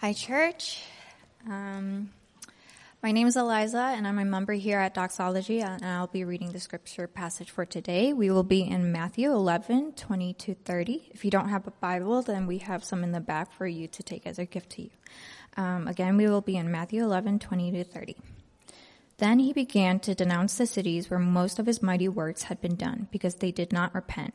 Hi, church. Um, my name is Eliza, and I'm a member here at Doxology, and I'll be reading the scripture passage for today. We will be in Matthew 11, 20 to 30. If you don't have a Bible, then we have some in the back for you to take as a gift to you. Um, again, we will be in Matthew 11, 20 to 30. Then he began to denounce the cities where most of his mighty works had been done, because they did not repent.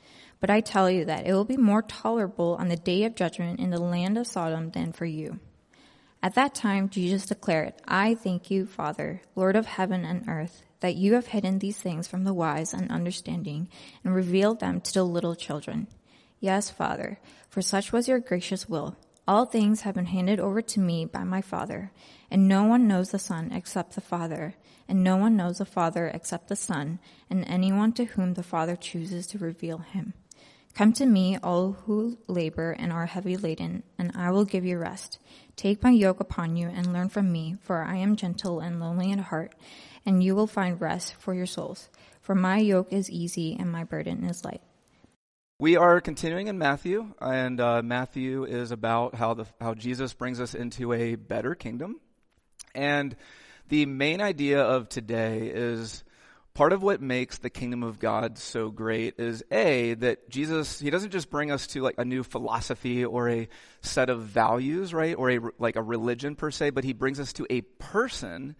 But I tell you that it will be more tolerable on the day of judgment in the land of Sodom than for you. At that time, Jesus declared, I thank you, Father, Lord of heaven and earth, that you have hidden these things from the wise and understanding and revealed them to the little children. Yes, Father, for such was your gracious will. All things have been handed over to me by my Father, and no one knows the Son except the Father, and no one knows the Father except the Son, and anyone to whom the Father chooses to reveal him. Come to me, all who labor and are heavy laden, and I will give you rest. Take my yoke upon you and learn from me, for I am gentle and lowly in heart, and you will find rest for your souls. For my yoke is easy and my burden is light. We are continuing in Matthew, and uh, Matthew is about how the how Jesus brings us into a better kingdom, and the main idea of today is part of what makes the kingdom of God so great is A, that Jesus, he doesn't just bring us to like a new philosophy or a set of values, right? Or a, like a religion per se, but he brings us to a person.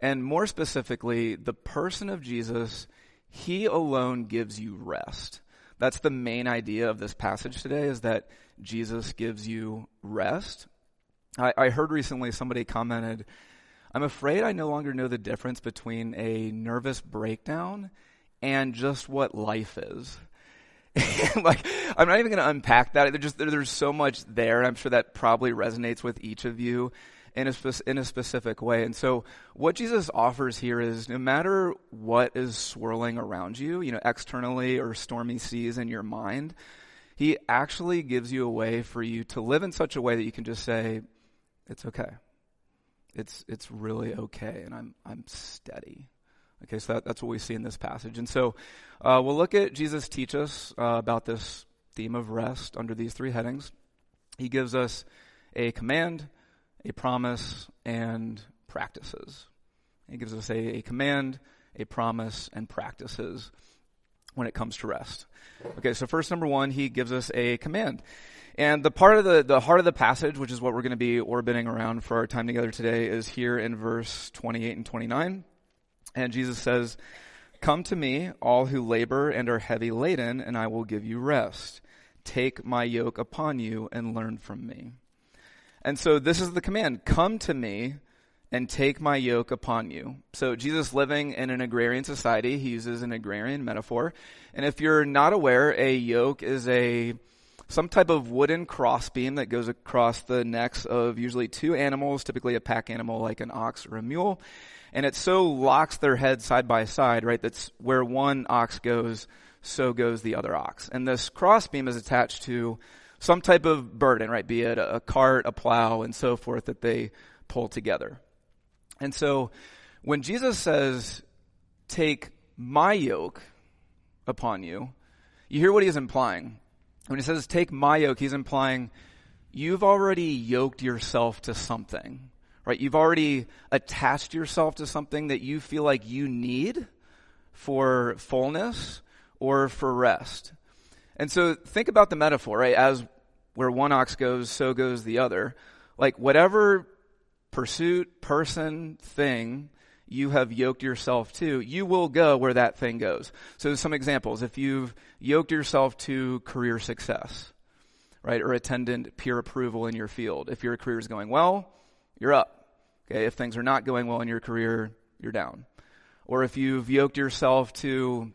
And more specifically, the person of Jesus, he alone gives you rest. That's the main idea of this passage today is that Jesus gives you rest. I, I heard recently somebody commented, I'm afraid I no longer know the difference between a nervous breakdown and just what life is. like, I'm not even going to unpack that. There's just, there's so much there. I'm sure that probably resonates with each of you in a, spe- in a specific way. And so what Jesus offers here is no matter what is swirling around you, you know, externally or stormy seas in your mind, he actually gives you a way for you to live in such a way that you can just say, it's okay it's it's really okay, and I'm I'm steady. Okay, so that, that's what we see in this passage, and so uh, we'll look at Jesus teach us uh, about this theme of rest under these three headings. He gives us a command, a promise, and practices. He gives us a, a command, a promise, and practices when it comes to rest. Okay, so first, number one, he gives us a command. And the part of the, the heart of the passage, which is what we're going to be orbiting around for our time together today, is here in verse 28 and 29. And Jesus says, Come to me, all who labor and are heavy laden, and I will give you rest. Take my yoke upon you and learn from me. And so this is the command Come to me and take my yoke upon you. So Jesus living in an agrarian society, he uses an agrarian metaphor. And if you're not aware, a yoke is a some type of wooden crossbeam that goes across the necks of usually two animals, typically a pack animal like an ox or a mule. And it so locks their heads side by side, right? That's where one ox goes, so goes the other ox. And this crossbeam is attached to some type of burden, right? Be it a cart, a plow, and so forth that they pull together. And so when Jesus says, take my yoke upon you, you hear what he is implying. When he says take my yoke, he's implying you've already yoked yourself to something, right? You've already attached yourself to something that you feel like you need for fullness or for rest. And so think about the metaphor, right? As where one ox goes, so goes the other. Like whatever pursuit, person, thing you have yoked yourself to, you will go where that thing goes. So some examples. If you've yoked yourself to career success, right, or attendant peer approval in your field, if your career is going well, you're up. Okay, if things are not going well in your career, you're down. Or if you've yoked yourself to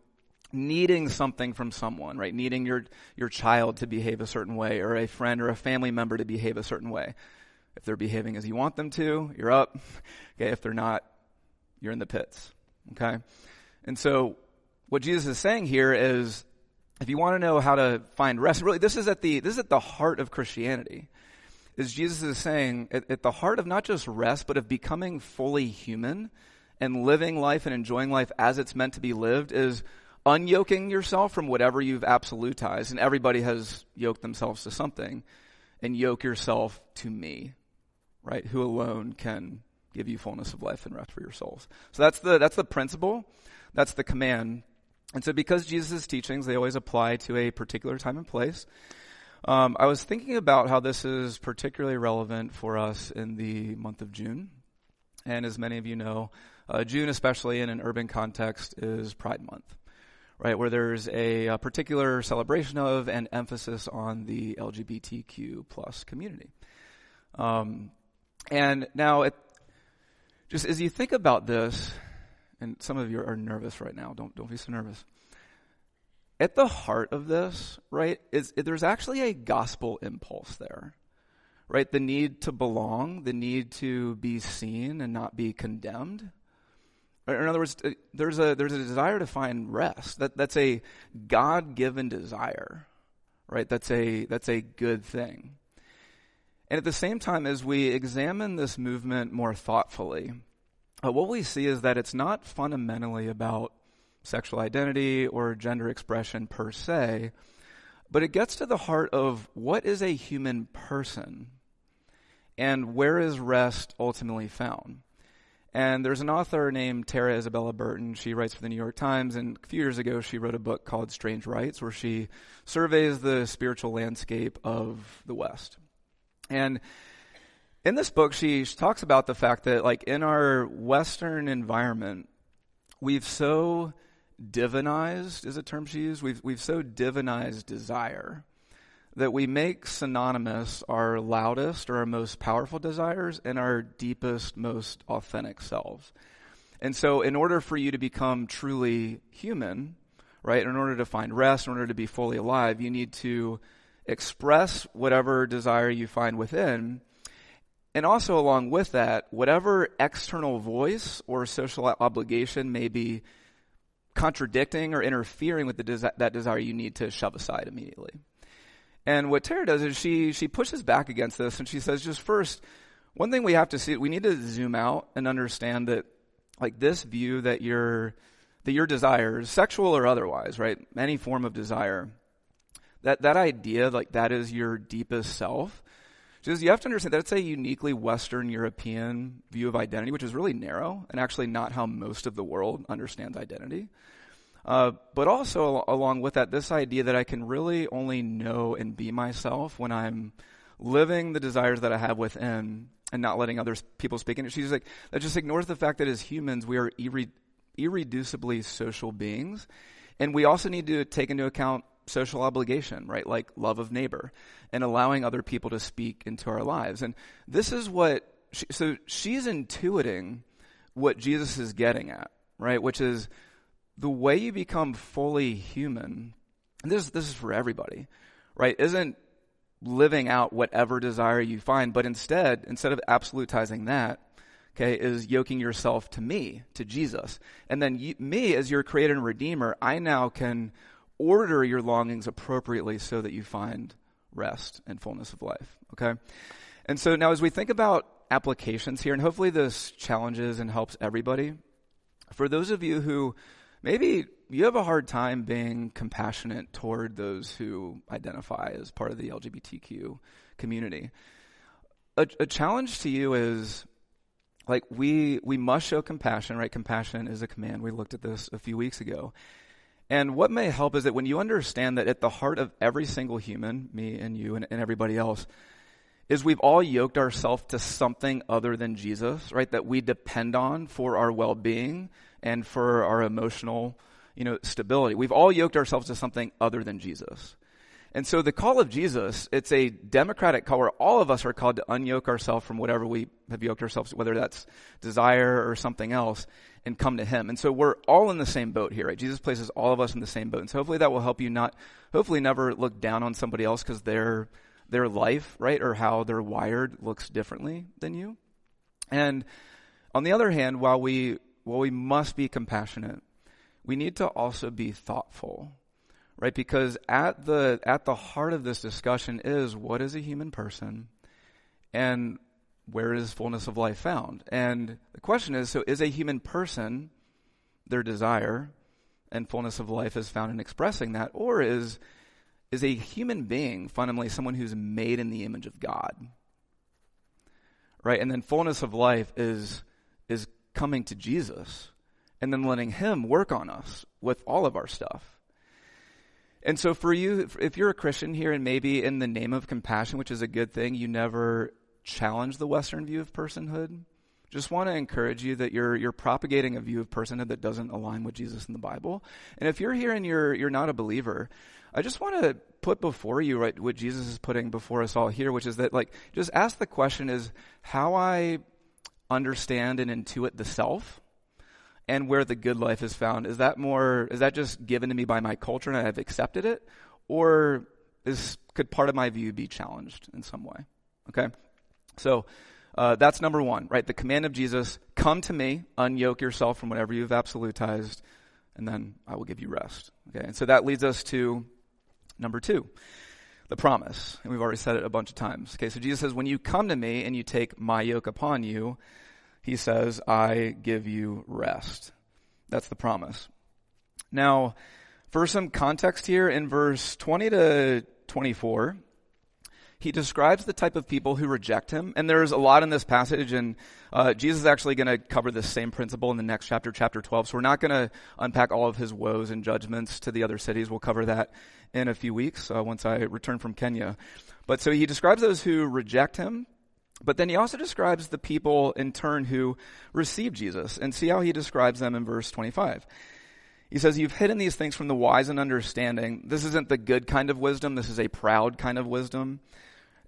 needing something from someone, right? Needing your, your child to behave a certain way or a friend or a family member to behave a certain way. If they're behaving as you want them to, you're up. Okay, if they're not, you're in the pits. Okay? And so what Jesus is saying here is if you want to know how to find rest, really this is at the this is at the heart of Christianity. Is Jesus is saying at, at the heart of not just rest, but of becoming fully human and living life and enjoying life as it's meant to be lived is unyoking yourself from whatever you've absolutized. And everybody has yoked themselves to something. And yoke yourself to me, right? Who alone can give you fullness of life and rest for your souls. So that's the, that's the principle. That's the command. And so because Jesus' teachings, they always apply to a particular time and place. Um, I was thinking about how this is particularly relevant for us in the month of June. And as many of you know, uh, June, especially in an urban context, is Pride Month right, where there's a, a, particular celebration of and emphasis on the LGBTQ plus community. Um, and now, it, just as you think about this, and some of you are nervous right now. Don't don't be so nervous. At the heart of this, right, is there's actually a gospel impulse there, right? The need to belong, the need to be seen and not be condemned. In other words, uh, there's a, there's a desire to find rest. That, that's a God given desire, right? That's a, that's a good thing. And at the same time, as we examine this movement more thoughtfully, uh, what we see is that it's not fundamentally about sexual identity or gender expression per se, but it gets to the heart of what is a human person and where is rest ultimately found. And there's an author named Tara Isabella Burton. She writes for the New York Times, and a few years ago she wrote a book called Strange Rites, where she surveys the spiritual landscape of the West. And in this book, she, talks about the fact that, like, in our Western environment, we've so divinized, is a term she used, we've, we've so divinized desire that we make synonymous our loudest or our most powerful desires and our deepest, most authentic selves. And so, in order for you to become truly human, right, in order to find rest, in order to be fully alive, you need to express whatever desire you find within. And also, along with that, whatever external voice or social obligation may be contradicting or interfering with desi- that desire, you need to shove aside immediately. And what Tara does is she, she pushes back against this and she says, just first, one thing we have to see, we need to zoom out and understand that, like, this view that your, that your desires, sexual or otherwise, right, any form of desire, that, that idea, like, that is your deepest self, just you have to understand that's a uniquely Western European view of identity, which is really narrow and actually not how most of the world understands identity. Uh, but also, along with that, this idea that I can really only know and be myself when I'm living the desires that I have within and not letting other people speak in it. She's like, that just ignores the fact that as humans, we are irre- irreducibly social beings. And we also need to take into account social obligation, right? Like love of neighbor and allowing other people to speak into our lives. And this is what, she, so she's intuiting what Jesus is getting at, right? Which is, the way you become fully human, this, this is for everybody, right, isn't living out whatever desire you find, but instead, instead of absolutizing that, okay, is yoking yourself to me, to Jesus. And then you, me, as your creator and redeemer, I now can order your longings appropriately so that you find rest and fullness of life, okay? And so now as we think about applications here, and hopefully this challenges and helps everybody, for those of you who maybe you have a hard time being compassionate toward those who identify as part of the LGBTQ community. A, a, challenge to you is like we we must show compassion, right? Compassion is a command. We looked at this a few weeks ago. And what may help is that when you understand that at the heart of every single human, me and you and, and everybody else, is we've all yoked ourselves to something other than Jesus, right? That we depend on for our well-being, and for our emotional, you know, stability. We've all yoked ourselves to something other than Jesus. And so the call of Jesus, it's a democratic call where all of us are called to unyoke ourselves from whatever we have yoked ourselves whether that's desire or something else, and come to Him. And so we're all in the same boat here, right? Jesus places all of us in the same boat. And so hopefully that will help you not, hopefully never look down on somebody else because their, their life, right, or how they're wired looks differently than you. And on the other hand, while we while we must be compassionate, we need to also be thoughtful, right? Because at the, at the heart of this discussion is what is a human person and where is fullness of life found? And the question is, so is a human person their desire and fullness of life is found in expressing that, or is, is a human being fundamentally someone who's made in the image of God? Right? And then fullness of life is, is coming to Jesus and then letting Him work on us with all of our stuff. And so for you, if you're a Christian here and maybe in the name of compassion, which is a good thing, you never challenge the Western view of personhood, just want to encourage you that you're you're propagating a view of personhood that doesn't align with Jesus in the Bible. And if you're here and you're you're not a believer, I just want to put before you right what Jesus is putting before us all here, which is that like just ask the question is how I understand and intuit the self and where the good life is found. Is that more is that just given to me by my culture and I've accepted it? Or is could part of my view be challenged in some way? Okay? So uh, that's number one, right? The command of Jesus come to me, unyoke yourself from whatever you've absolutized, and then I will give you rest. Okay, and so that leads us to number two, the promise. And we've already said it a bunch of times. Okay, so Jesus says, when you come to me and you take my yoke upon you, he says, I give you rest. That's the promise. Now, for some context here, in verse 20 to 24, he describes the type of people who reject him. And there's a lot in this passage, and uh, Jesus is actually going to cover this same principle in the next chapter, chapter 12. So we're not going to unpack all of his woes and judgments to the other cities. We'll cover that in a few weeks uh, once I return from Kenya. But so he describes those who reject him. But then he also describes the people in turn who receive Jesus. And see how he describes them in verse 25. He says, You've hidden these things from the wise and understanding. This isn't the good kind of wisdom. This is a proud kind of wisdom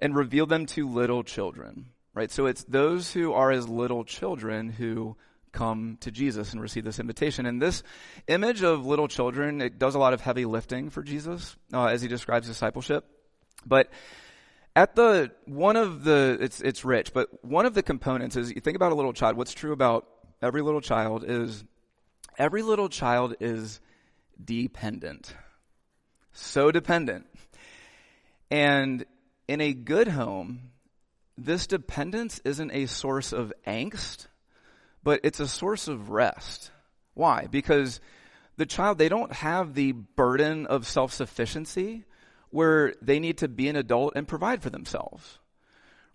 and reveal them to little children. Right? So it's those who are as little children who come to Jesus and receive this invitation. And this image of little children, it does a lot of heavy lifting for Jesus uh, as he describes discipleship. But at the one of the it's it's rich, but one of the components is you think about a little child. What's true about every little child is every little child is dependent. So dependent. And in a good home, this dependence isn't a source of angst, but it's a source of rest. Why? Because the child, they don't have the burden of self-sufficiency where they need to be an adult and provide for themselves.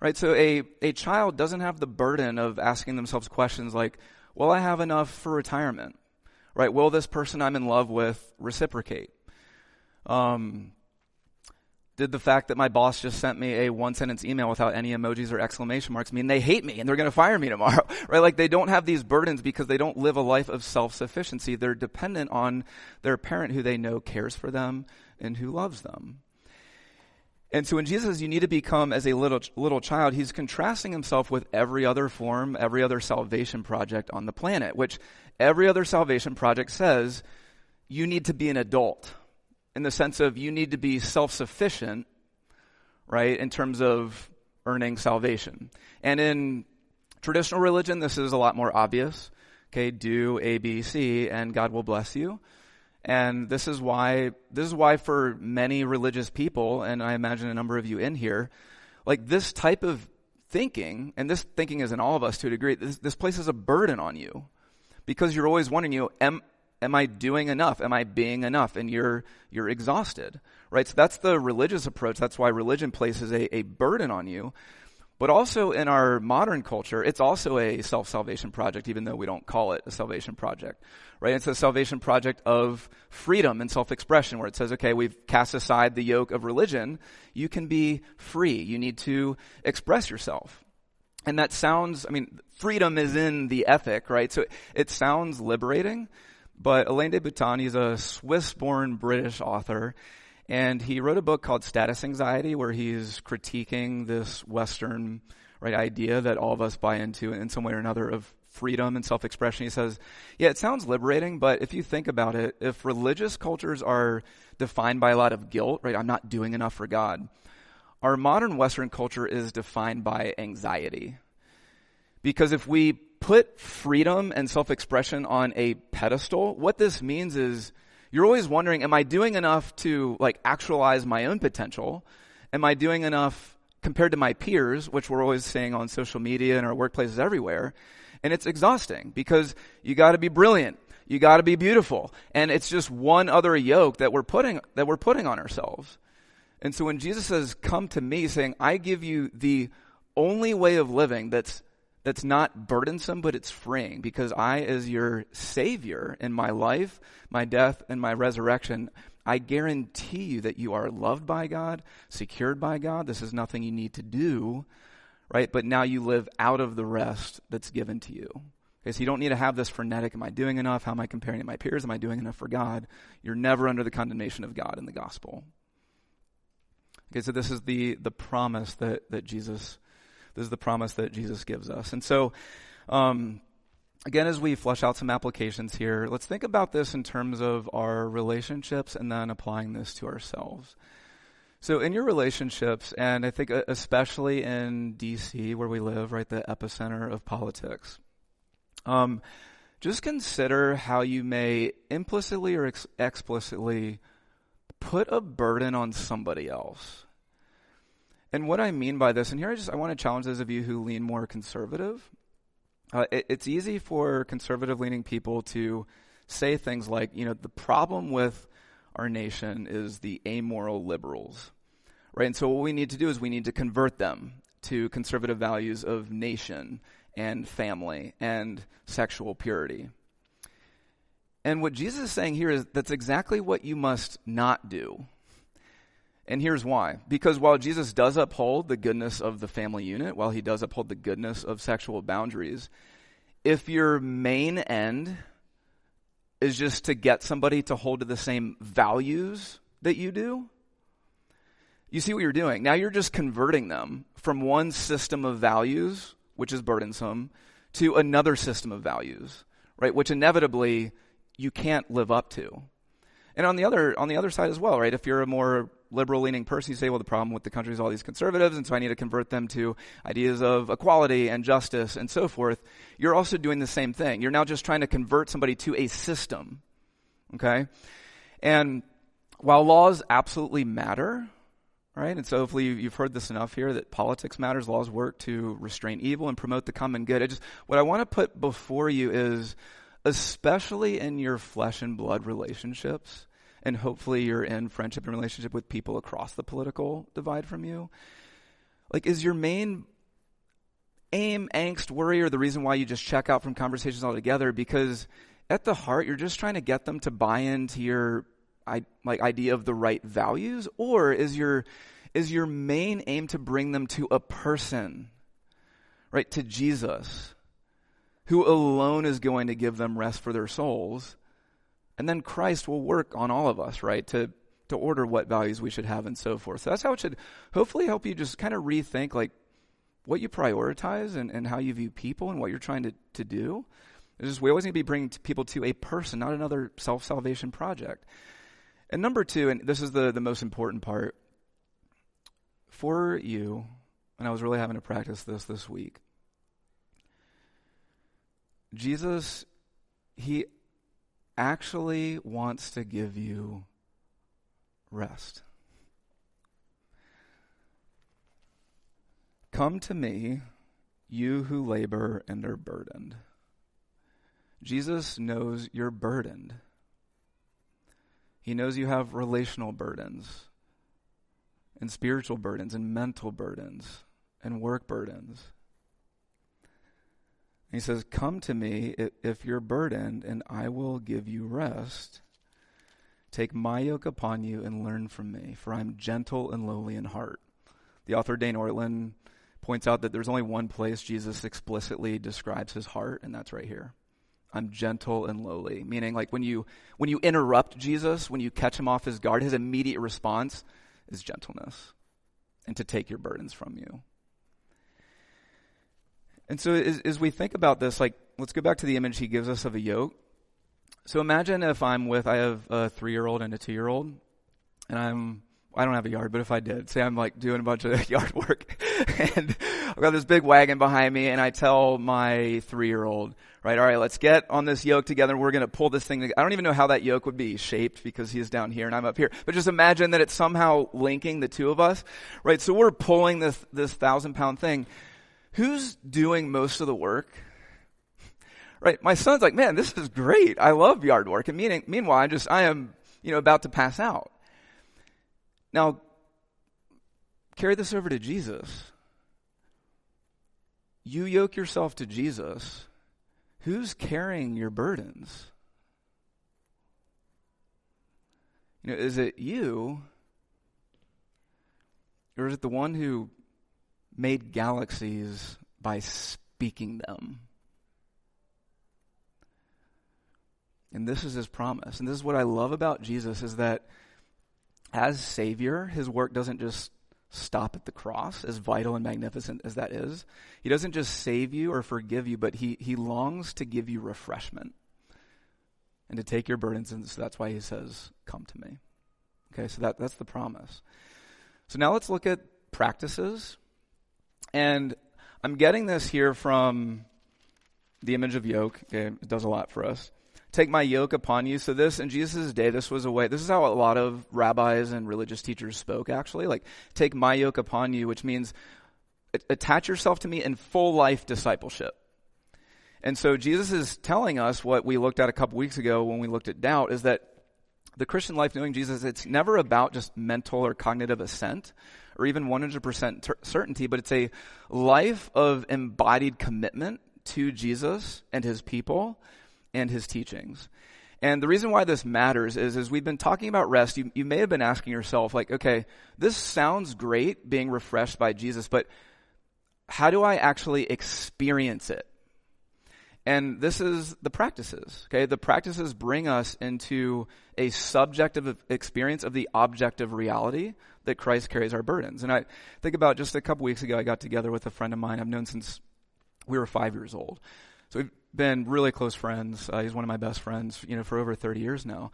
Right? So a, a child doesn't have the burden of asking themselves questions like, will I have enough for retirement? Right? Will this person I'm in love with reciprocate? Um, did the fact that my boss just sent me a one sentence email without any emojis or exclamation marks mean they hate me and they're going to fire me tomorrow? right? Like they don't have these burdens because they don't live a life of self sufficiency. They're dependent on their parent who they know cares for them and who loves them. And so when Jesus says you need to become as a little, little child, he's contrasting himself with every other form, every other salvation project on the planet, which every other salvation project says you need to be an adult in the sense of you need to be self sufficient, right, in terms of earning salvation. And in traditional religion, this is a lot more obvious. Okay, do A, B, C, and God will bless you. And this is why, this is why for many religious people, and I imagine a number of you in here, like this type of thinking, and this thinking is in all of us to a degree, this, this places a burden on you. Because you're always wondering, you know, am, am I doing enough? Am I being enough? And you're, you're exhausted, right? So that's the religious approach. That's why religion places a, a burden on you. But also in our modern culture, it's also a self-salvation project, even though we don't call it a salvation project, right? It's a salvation project of freedom and self-expression where it says, okay, we've cast aside the yoke of religion. You can be free. You need to express yourself. And that sounds, I mean, freedom is in the ethic, right? So it sounds liberating, but Alain de Botton, he's a Swiss-born British author, and he wrote a book called Status Anxiety, where he's critiquing this Western right idea that all of us buy into in some way or another of freedom and self-expression. He says, yeah, it sounds liberating, but if you think about it, if religious cultures are defined by a lot of guilt, right, I'm not doing enough for God, our modern Western culture is defined by anxiety. Because if we put freedom and self-expression on a pedestal, what this means is you're always wondering, am I doing enough to like actualize my own potential? Am I doing enough compared to my peers, which we're always saying on social media and our workplaces everywhere? And it's exhausting because you gotta be brilliant. You gotta be beautiful. And it's just one other yoke that we're putting, that we're putting on ourselves. And so when Jesus says, come to me saying, I give you the only way of living that's that's not burdensome, but it's freeing because I, as your Savior in my life, my death, and my resurrection, I guarantee you that you are loved by God, secured by God. This is nothing you need to do, right? But now you live out of the rest that's given to you. Okay, so you don't need to have this frenetic, am I doing enough? How am I comparing to my peers? Am I doing enough for God? You're never under the condemnation of God in the gospel. Okay, so this is the, the promise that, that Jesus this is the promise that Jesus gives us. And so, um, again, as we flesh out some applications here, let's think about this in terms of our relationships and then applying this to ourselves. So, in your relationships, and I think especially in DC, where we live, right, the epicenter of politics, um, just consider how you may implicitly or ex- explicitly put a burden on somebody else. And what I mean by this, and here I just I want to challenge those of you who lean more conservative. Uh, it, it's easy for conservative leaning people to say things like, you know, the problem with our nation is the amoral liberals, right? And so what we need to do is we need to convert them to conservative values of nation and family and sexual purity. And what Jesus is saying here is that's exactly what you must not do. And here's why. Because while Jesus does uphold the goodness of the family unit, while he does uphold the goodness of sexual boundaries, if your main end is just to get somebody to hold to the same values that you do, you see what you're doing. Now you're just converting them from one system of values, which is burdensome, to another system of values, right? Which inevitably you can't live up to. And on the other on the other side as well, right? If you're a more liberal leaning person, you say, well, the problem with the country is all these conservatives, and so I need to convert them to ideas of equality and justice and so forth. You're also doing the same thing. You're now just trying to convert somebody to a system. Okay? And while laws absolutely matter, right? And so hopefully you've heard this enough here that politics matters, laws work to restrain evil and promote the common good. I just, what I want to put before you is, especially in your flesh and blood relationships, and hopefully you're in friendship and relationship with people across the political divide from you. Like, is your main aim, angst, worry, or the reason why you just check out from conversations altogether? Because at the heart, you're just trying to get them to buy into your like idea of the right values, or is your is your main aim to bring them to a person, right? To Jesus, who alone is going to give them rest for their souls and then Christ will work on all of us, right? To, to order what values we should have and so forth. So that's how it should hopefully help you just kind of rethink like what you prioritize and, and how you view people and what you're trying to, to do. It's just, we always need to be bringing people to a person, not another self salvation project. And number two, and this is the, the most important part for you, and I was really having to practice this this week. Jesus, he actually wants to give you rest. Come to me, you who labor and are burdened. Jesus knows you're burdened. He knows you have relational burdens, and spiritual burdens, and mental burdens, and work burdens. He says, Come to me if you're burdened, and I will give you rest. Take my yoke upon you and learn from me, for I'm gentle and lowly in heart. The author Dane Ortlund points out that there's only one place Jesus explicitly describes his heart, and that's right here. I'm gentle and lowly, meaning like when you when you interrupt Jesus, when you catch him off his guard, his immediate response is gentleness and to take your burdens from you. And so as, as we think about this, like, let's go back to the image he gives us of a yoke. So imagine if I'm with, I have a three year old and a two year old, and I'm, I don't have a yard, but if I did, say I'm like doing a bunch of yard work, and I've got this big wagon behind me and I tell my three-year-old, right, all right, let's get on this yoke together. We're to pull this thing. I don't even know how that yoke would be shaped because he's down here and I'm up here. But just imagine that it's somehow linking the two of us, right? So we're pulling this, this thousand pound thing. Who's doing most of the work? Right? My son's like, man, this is great. I love yard work. And meaning, meanwhile, I just, I am, you know, about to pass out. Now, carry this over to Jesus. You yoke yourself to Jesus. Who's carrying your burdens? You know, is it you? Or is it the one who made galaxies by speaking them? And this is his promise. And this is what I love about Jesus is that as Savior, his work doesn't just stop at the cross, as vital and magnificent as that is. He doesn't just save you or forgive you, but he, he longs to give you refreshment and to take your burdens. And so that's why he says, Come to me. Okay, so that, that's the promise. So now let's look at practices. And I'm getting this here from the image of yoke. Okay, it does a lot for us take my yoke upon you. So this, in Jesus' day, this was a way, this is how a lot of rabbis and religious teachers spoke, actually. Like, take my yoke upon you, which means attach yourself to me in full life discipleship. And so Jesus is telling us what we looked at a couple weeks ago when we looked at doubt is that the Christian life knowing Jesus, it's never about just mental or cognitive assent or even 100% ter- certainty, but it's a life of embodied commitment to Jesus and his people and his teachings. And the reason why this matters is, as we've been talking about rest, you, you may have been asking yourself, like, okay, this sounds great being refreshed by Jesus, but how do I actually experience it? And this is the practices, okay? The practices bring us into a subjective experience of the objective reality that Christ carries our burdens. And I think about just a couple weeks ago, I got together with a friend of mine I've known since we were five years old. So we've been really close friends. Uh, he's one of my best friends, you know, for over 30 years now.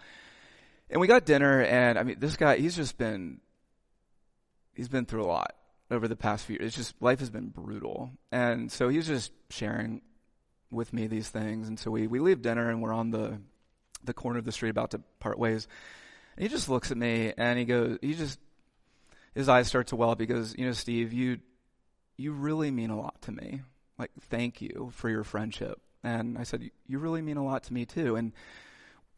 And we got dinner, and I mean, this guy, he's just been, he's been through a lot over the past few years. It's just, life has been brutal. And so he's just sharing with me these things. And so we, we leave dinner, and we're on the, the corner of the street about to part ways. And he just looks at me, and he goes, he just, his eyes start to well up. He goes, you know, Steve, you, you really mean a lot to me. Like, thank you for your friendship. And I said, You really mean a lot to me too. And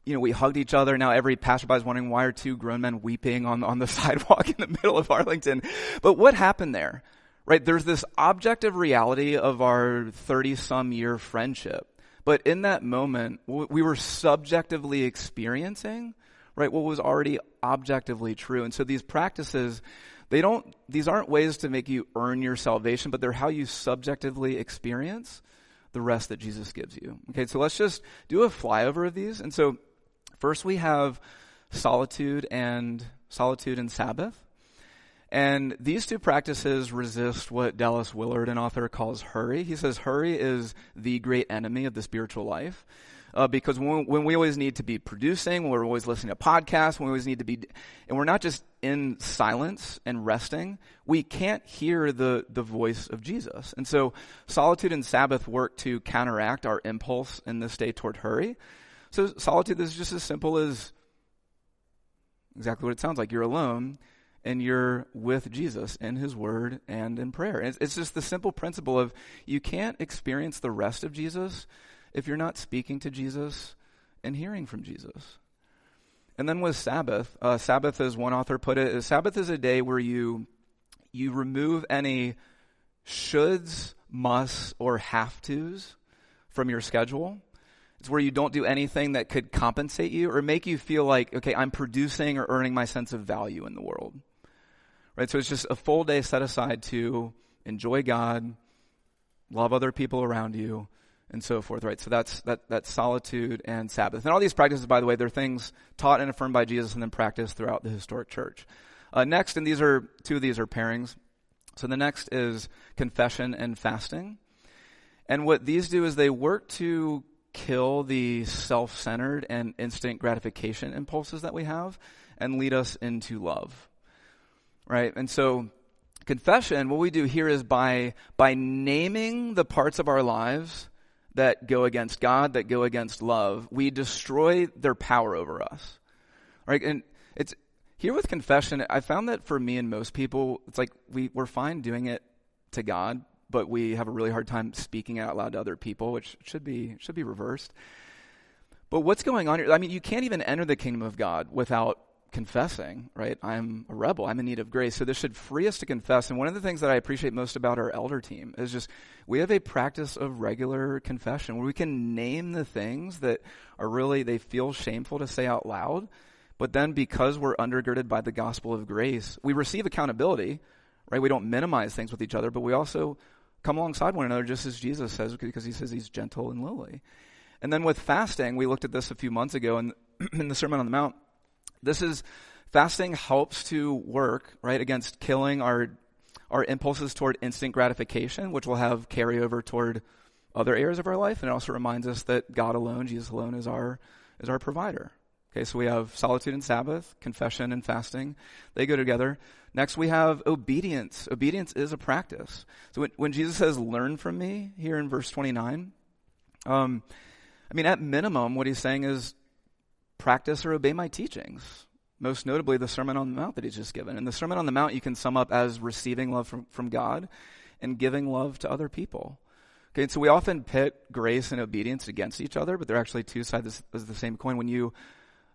you know, we hugged each other. Now every passerby is wondering why are two grown men weeping on, on the sidewalk in the middle of Arlington. But what happened there? Right? There's this objective reality of our 30 some year friendship. But in that moment, we were subjectively experiencing, right, what was already objectively true. And so these practices, they don't, these aren't ways to make you earn your salvation, but they're how you subjectively experience the rest that Jesus gives you. Okay, so let's just do a flyover of these. And so first we have solitude and solitude and Sabbath. And these two practices resist what Dallas Willard, an author, calls hurry. He says hurry is the great enemy of the spiritual life uh, because when, when, we always need to be producing, when we're always listening to podcasts, when we always need to be, and we're not just in silence and resting, we can't hear the, the voice of Jesus. And so solitude and Sabbath work to counteract our impulse in this day toward hurry. So solitude is just as simple as exactly what it sounds like. You're alone and you're with Jesus in His Word and in prayer. It's, it's, just the simple principle of you can't experience the rest of Jesus if you're not speaking to Jesus and hearing from Jesus. And then with Sabbath, uh, Sabbath, as one author put it, Sabbath is a day where you you remove any shoulds, musts, or have tos from your schedule. It's where you don't do anything that could compensate you or make you feel like, okay, I'm producing or earning my sense of value in the world. Right? So it's just a full day set aside to enjoy God, love other people around you, and so forth, right? So that's, that, that's solitude and Sabbath. And all these practices, by the way, they're things taught and affirmed by Jesus and then practiced throughout the historic church. Uh, next, and these are, two of these are pairings. So the next is confession and fasting. And what these do is they work to kill the self-centered and instant gratification impulses that we have and lead us into love. Right? And so confession, what we do here is by, by naming the parts of our lives that go against God, that go against love, we destroy their power over us. Right? And it's, here with confession, I found that for me and most people, it's like we, we're fine doing it to God, but we have a really hard time speaking out loud to other people, which should be, should be reversed. But what's going on here? I mean, you can't even enter the kingdom of God without confessing, right? I'm a rebel. I'm in need of grace. So this should free us to confess. And one of the things that I appreciate most about our elder team is just we have a practice of regular confession where we can name the things that are really, they feel shameful to say out loud. But then because we're undergirded by the gospel of grace, we receive accountability, right? We don't minimize things with each other, but we also come alongside one another just as Jesus says because he says he's gentle and lowly. And then with fasting, we looked at this a few months ago in, in the Sermon on the Mount this is fasting helps to work, right, against killing our our impulses toward instant gratification, which will have carryover toward other areas of our life, and it also reminds us that God alone, Jesus alone, is our is our provider. Okay, so we have solitude and Sabbath, confession and fasting. They go together. Next, we have obedience. Obedience is a practice. So when, when Jesus says, learn from me, here in verse 29, um, I mean, at minimum, what he's saying is practice or obey my teachings. Most notably, the Sermon on the Mount that he's just given. And the Sermon on the Mount you can sum up as receiving love from, from God and giving love to other people. Okay, so we often pit grace and obedience against each other, but they're actually two sides of the same coin. When you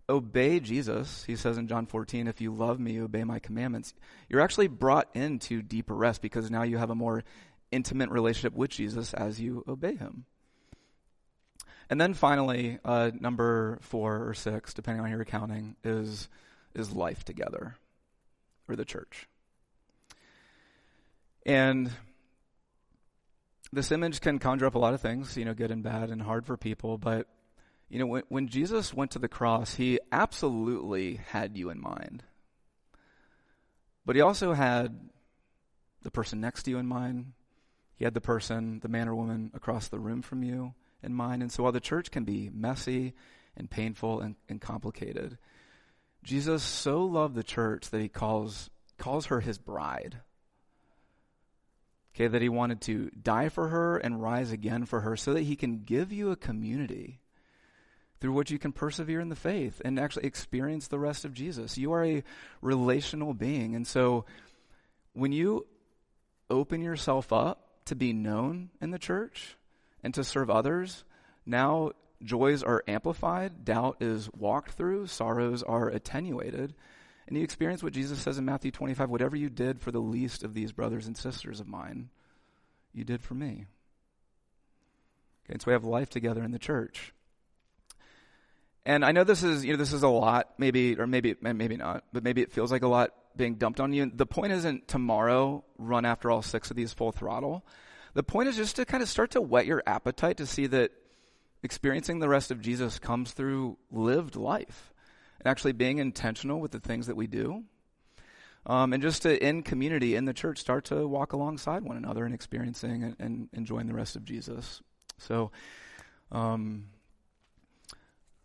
obey Jesus, he says in John 14, if you love me, you obey my commandments, you're actually brought into deeper rest because now you have a more intimate relationship with Jesus as you obey him. And then finally, uh, number four or six, depending on your accounting, is is life together, or the church. And this image can conjure up a lot of things, you know, good and bad and hard for people. But you know, when, when Jesus went to the cross, he absolutely had you in mind. But he also had the person next to you in mind. He had the person, the man or woman across the room from you in mind. And so while the church can be messy and painful and, and complicated, Jesus so loved the church that he calls, calls her his bride. Okay, that he wanted to die for her and rise again for her so that he can give you a community through which you can persevere in the faith and actually experience the rest of Jesus. You are a relational being. And so when you open yourself up to be known in the church, and to serve others, now joys are amplified, doubt is walked through, sorrows are attenuated. And you experience what Jesus says in Matthew 25 whatever you did for the least of these brothers and sisters of mine, you did for me. Okay, so we have life together in the church. And I know this is, you know, this is a lot, maybe, or maybe, maybe not, but maybe it feels like a lot being dumped on you. The point isn't tomorrow run after all six of these full throttle. The point is just to kind of start to whet your appetite to see that experiencing the rest of Jesus comes through lived life and actually being intentional with the things that we do. Um, and just to, in community, in the church, start to walk alongside one another and experiencing and, and enjoying the rest of Jesus. So, um,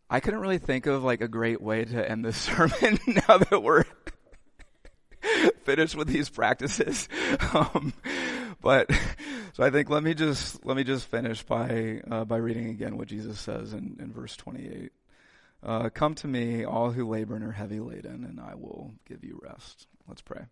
I couldn't really think of like a great way to end this sermon now that we're finished with these practices. Um, but so I think let me just let me just finish by uh, by reading again what Jesus says in, in verse 28. Uh, Come to me, all who labor and are heavy laden, and I will give you rest. Let's pray.